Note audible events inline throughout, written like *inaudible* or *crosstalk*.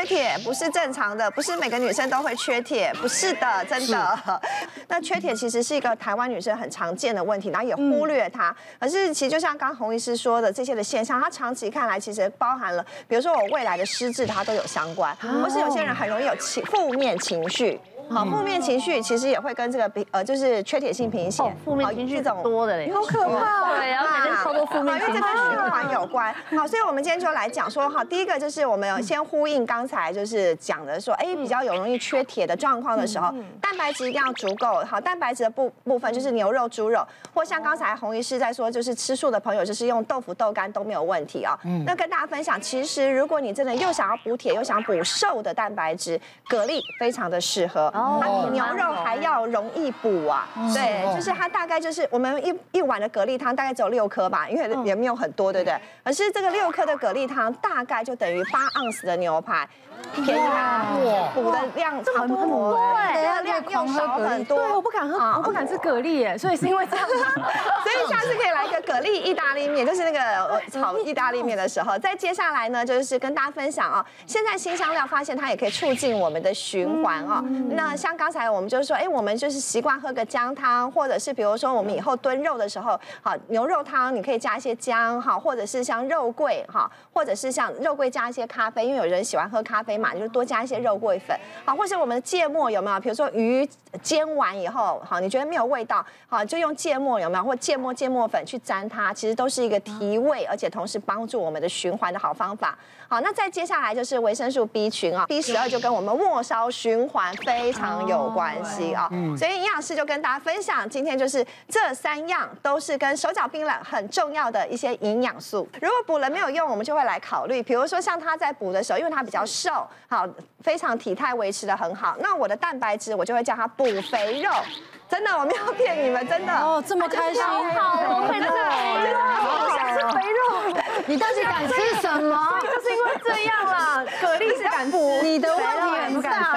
缺铁不是正常的，不是每个女生都会缺铁，不是的，真的。*laughs* 那缺铁其实是一个台湾女生很常见的问题，然后也忽略它。可是其实就像刚洪医师说的，这些的现象，它长期看来其实包含了，比如说我未来的失智，它都有相关，或是有些人很容易有情负面情绪。好，负面情绪其实也会跟这个贫呃，就是缺铁性贫血，负面情绪这种多的嘞，好可怕，对，然后感觉超多负面情绪，因为这跟循环有关。好，所以我们今天就来讲说，哈，第一个就是我们有先呼应刚才就是讲的说，哎，比较有容易缺铁的状况的时候，蛋白质一定要足够。好，蛋白质的部部分就是牛肉、猪肉，或像刚才洪医师在说，就是吃素的朋友就是用豆腐、豆干都没有问题啊。那跟大家分享，其实如果你真的又想要补铁又想补瘦的蛋白质，蛤蜊非常的适合。它比牛肉还要容易补啊，对，就是它大概就是我们一一碗的蛤蜊汤大概只有六颗吧，因为也没有很多，对不对？可是这个六颗的蛤蜊汤大概就等于八盎司的牛排。便宜啊，补的量差不多，对，量又少很多。对，我不敢喝，我不敢吃蛤蜊耶，所以是因为这样。*laughs* 所以下次可以来一个蛤蜊意大利面，就是那个炒意大利面的时候。再接下来呢，就是跟大家分享啊，现在新香料发现它也可以促进我们的循环啊。那像刚才我们就是说，哎，我们就是习惯喝个姜汤，或者是比如说我们以后炖肉的时候，好牛肉汤你可以加一些姜哈，或者是像肉桂哈，或者是像肉桂加一些咖啡，因为有人喜欢喝咖啡。嘛，就是多加一些肉桂粉，好，或者我们的芥末有没有？比如说鱼煎完以后，好，你觉得没有味道，好，就用芥末有没有？或芥末芥末粉去沾它，其实都是一个提味，而且同时帮助我们的循环的好方法。好，那再接下来就是维生素 B 群啊，B 十二就跟我们末梢循环非常有关系啊，所以营养师就跟大家分享，今天就是这三样都是跟手脚冰冷很重要的一些营养素。如果补了没有用，我们就会来考虑，比如说像他在补的时候，因为他比较瘦。好，非常体态维持的很好。那我的蛋白质，我就会叫他补肥肉。真的，我没有骗你们，真的。哦，这么开心，好好，真的，真的好想吃肥肉。你到底敢吃什么？*laughs* 就是因为这样啦。*laughs* 蛤蜊是敢补，你的问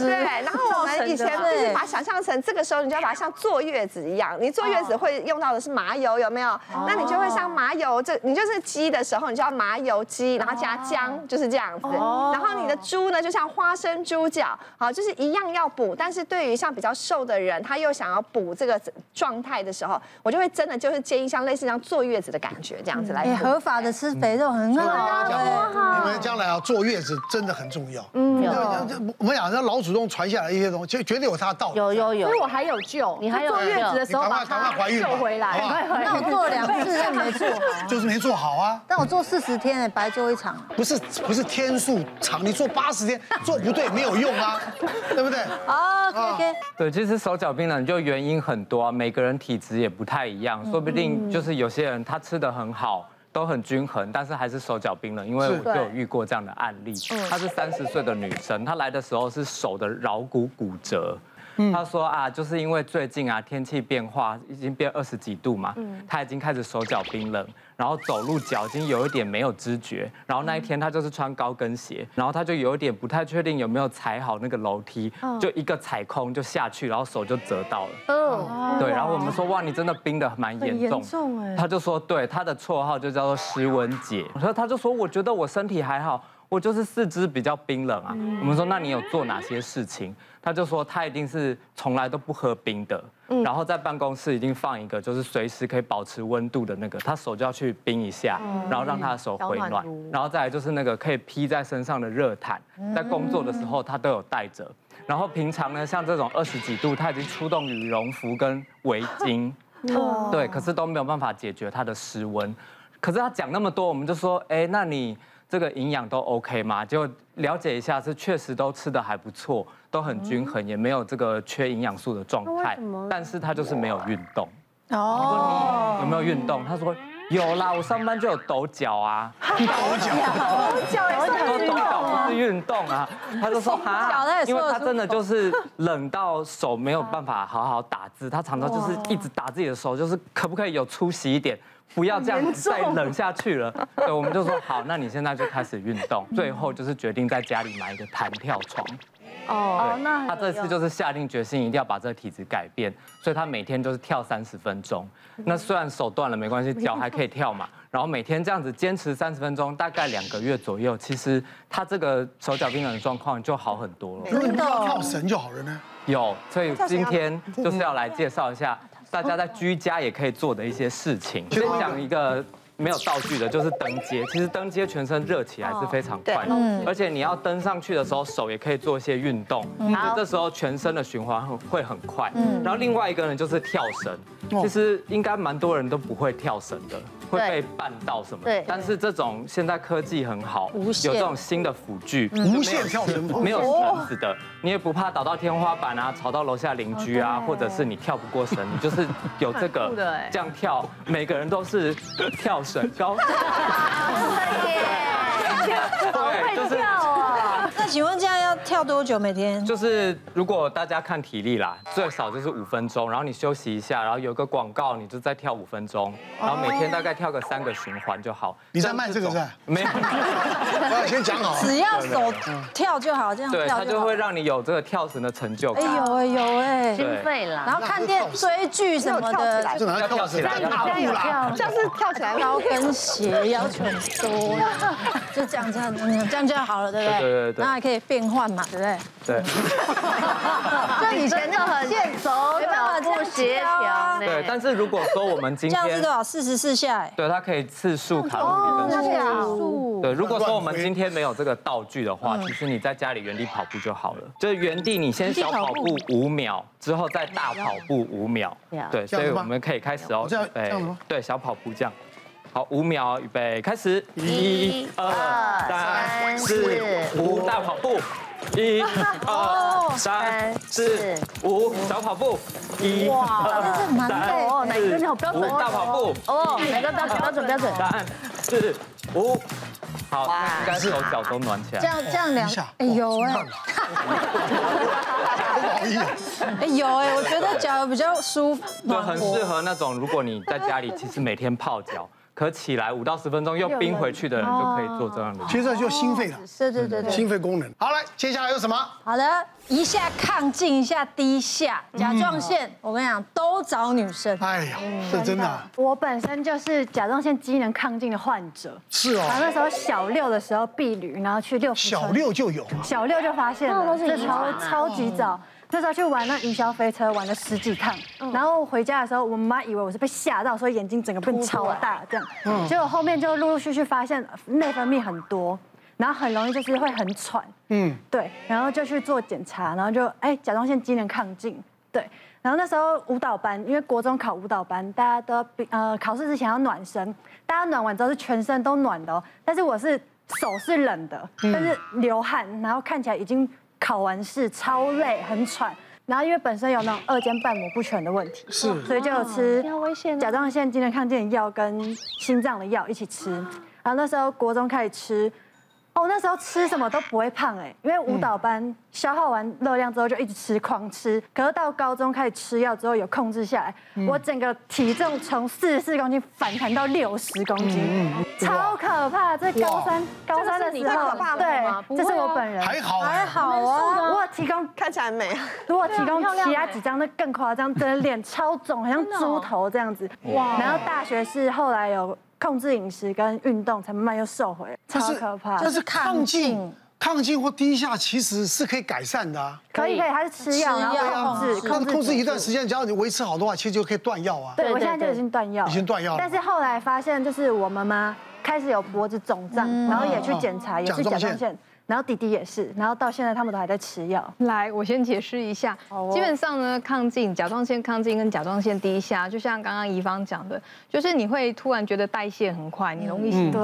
对，然后我们以前就是把它想象成这个时候，你就要把它像坐月子一样。你坐月子会用到的是麻油，有没有？那你就会像麻油，这你就是鸡的时候，你就要麻油鸡，然后加姜，就是这样子。然后你的猪呢，就像花生猪脚，好，就是一样要补。但是对于像比较瘦的人，他又想要补这个状态的时候，我就会真的就是建议像类似像坐月子的感觉这样子来。哎，合法的吃肥肉很好啊，你们将来要坐月子真的很重要。嗯，我们讲，老祖宗传下来一些东西，就绝对有它的道理。有有有，所以我还有救，你还有坐月子的时候把它救回来。那我做了两次，但没做好，就是没做好啊。但我做四十天，哎，白做一场。不是不是天数长，你做八十天做不对没有用啊，*laughs* 对不对？啊，OK。对，其实手脚冰冷就原因很多，每个人体质也不太一样，说不定就是有些人他吃的很好，都很均衡，但是还是手脚冰冷，因为我就有遇过这样的案例。她是三十岁的女生，她来的时候是手的桡骨骨折。她说啊，就是因为最近啊天气变化，已经变二十几度嘛，他已经开始手脚冰冷。然后走路脚已经有一点没有知觉，然后那一天他就是穿高跟鞋，然后他就有一点不太确定有没有踩好那个楼梯，就一个踩空就下去，然后手就折到了。嗯，对，然后我们说哇，你真的冰的蛮严重。哎。他就说对，他的绰号就叫做湿温姐。然后他就说，我觉得我身体还好，我就是四肢比较冰冷啊。我们说那你有做哪些事情？他就说他一定是从来都不喝冰的，然后在办公室一定放一个就是随时可以保持温度的那个，他手就要去冰一下，然后让他的手回暖，然后再来就是那个可以披在身上的热毯，在工作的时候他都有带着，然后平常呢像这种二十几度他已经出动羽绒服跟围巾，*laughs* 对，可是都没有办法解决他的失温，可是他讲那么多，我们就说，哎，那你这个营养都 OK 吗？就了解一下，是确实都吃得还不错。都很均衡，也没有这个缺营养素的状态，但是他就是没有运动。哦，有没有运动？他说有啦，我上班就有抖脚啊。抖脚，抖脚，抖脚不是运动啊。他就说哈，因为他真的就是冷到手没有办法好好打字，他常常就是一直打自己的手，就是可不可以有出息一点，不要这样再冷下去了。对，我们就说好，那你现在就开始运动。最后就是决定在家里买一个弹跳床。哦，那他这次就是下定决心一定要把这个体质改变，所以他每天就是跳三十分钟。那虽然手断了没关系，脚还可以跳嘛。*laughs* 然后每天这样子坚持三十分钟，大概两个月左右，其实他这个手脚冰冷的状况就好很多了。如果你要跳绳就好了呢？有，所以今天就是要来介绍一下大家在居家也可以做的一些事情。先讲一个。没有道具的，就是登阶。其实登阶全身热起来是非常快的，而且你要登上去的时候，手也可以做一些运动，这时候全身的循环会很快。然后另外一个呢，就是跳绳，其实应该蛮多人都不会跳绳的。会被绊到什么？对。但是这种现在科技很好，有这种新的辅具，无线跳绳，*laughs* 没有绳子的，你也不怕倒到天花板啊，吵到楼下邻居啊，或者是你跳不过绳，你就是有这个 *laughs* 这样跳，每个人都是跳绳高。对耶，对，就是。*laughs* 那请问这样要跳多久？每天？就是如果大家看体力啦，最少就是五分钟，然后你休息一下，然后有个广告，你就再跳五分钟，然后每天大概跳个三个循环就好。你在卖这个是？没有，*laughs* 我要先讲好。只要手跳就好，这样跳。对，它就会让你有这个跳绳的成就感。哎有哎有哎，心肺啦。然后看电追剧什么的，就拿它跳起来，跑步啦，像是跳起来高跟鞋要求很多，就这样这样这样就好了，对不对？对对对。那还可以变换。嘛，对不对？对。*laughs* 就以前就很健手脚不协调。对，但是如果说我们今天 *laughs* 这样是多少？四十四下。对，它可以次数卡路里跟次数。对，如果说我们今天没有这个道具的话，其实你在家里原地跑步就好了。就是原地你先小跑步五秒，之后再大跑步五秒。对，所以我们可以开始哦。这样，这样吗？对，小跑步这样。好，五秒，预备，开始。一、二、三、四、五，大跑步。一、二、三、四、五，小跑步。一、二、三、四、五，大跑步。哦，哪个标准？标准标准。三、四、五。好，应该手脚都暖起来。这样这样两下。哎有哎。哎 *laughs* 有哎，我觉得脚比较舒服。对，很适合那种，如果你在家里其实每天泡脚。可起来五到十分钟又冰回去的人就可以做这样的，其实就心肺了，对对对对，心肺功能。好，来，接下来有什么？好的，一下亢进，一下低下，甲状腺，我跟你讲，都找女生。哎呀，是真的。我本身就是甲状腺机能亢进的患者。是哦。然后那时候小六的时候避旅，然后去六福村。小六就有。小六就发现了，这超超级早。那时候去玩那云霄飞车，玩了十几趟，然后回家的时候，我妈以为我是被吓到，所以眼睛整个变超大这样。结果后面就陆陆续续发现内分泌很多，然后很容易就是会很喘。嗯，对，然后就去做检查，然后就哎甲状腺机能亢进。对，然后那时候舞蹈班，因为国中考舞蹈班，大家都呃考试之前要暖身，大家暖完之后是全身都暖的哦，但是我是手是冷的，但是流汗，然后看起来已经。考完试超累，很喘，然后因为本身有那种二尖瓣膜不全的问题，是，所以就有吃甲状腺机能亢进的药跟心脏的药一起吃，然后那时候国中开始吃。我那时候吃什么都不会胖哎，因为舞蹈班消耗完热量之后就一直吃狂吃，可是到高中开始吃药之后有控制下来，我整个体重从四十四公斤反弹到六十公斤，超可怕！这高三高三的时候，对，这是我本人，还好还好啊，我提供看起来美，如果提供其他几张那更夸张，真的脸超肿，好像猪头这样子。哇！然后大学是后来有。控制饮食跟运动，才慢慢又瘦回来，超可怕。就是抗进、亢进或低下其实是可以改善的啊。可以可以，还是吃药，然后控制控制控制一段时间，只要你维持好的话，其实就可以断药啊。对，我现在就已经断药，已经断药了。但是后来发现，就是我妈妈开始有脖子肿胀，然后也去检查，也是甲状腺。然后弟弟也是，然后到现在他们都还在吃药。来，我先解释一下，基本上呢，亢进、甲状腺亢进跟甲状腺低下，就像刚刚怡芳讲的，就是你会突然觉得代谢很快，你容易心悸。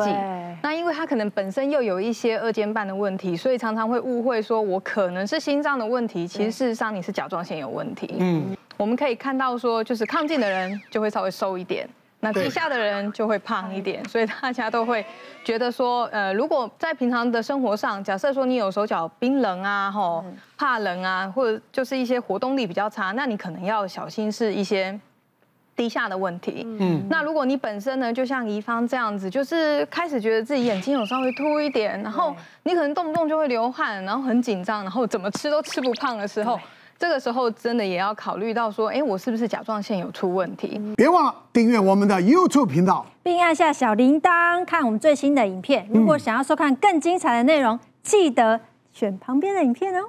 那因为他可能本身又有一些二尖瓣的问题，所以常常会误会说我可能是心脏的问题，其实事实上你是甲状腺有问题。嗯，我们可以看到说，就是亢进的人就会稍微瘦一点。那低下的人就会胖一点，所以大家都会觉得说，呃，如果在平常的生活上，假设说你有手脚冰冷啊，吼，怕冷啊，或者就是一些活动力比较差，那你可能要小心是一些低下的问题。嗯，那如果你本身呢，就像宜芳这样子，就是开始觉得自己眼睛有稍微凸一点，然后你可能动不动就会流汗，然后很紧张，然后怎么吃都吃不胖的时候，这个时候真的也要考虑到说，哎，我是不是甲状腺有出问题？别忘了订阅我们的 YouTube 频道，并按下小铃铛看我们最新的影片。如果想要收看更精彩的内容，记得选旁边的影片哦。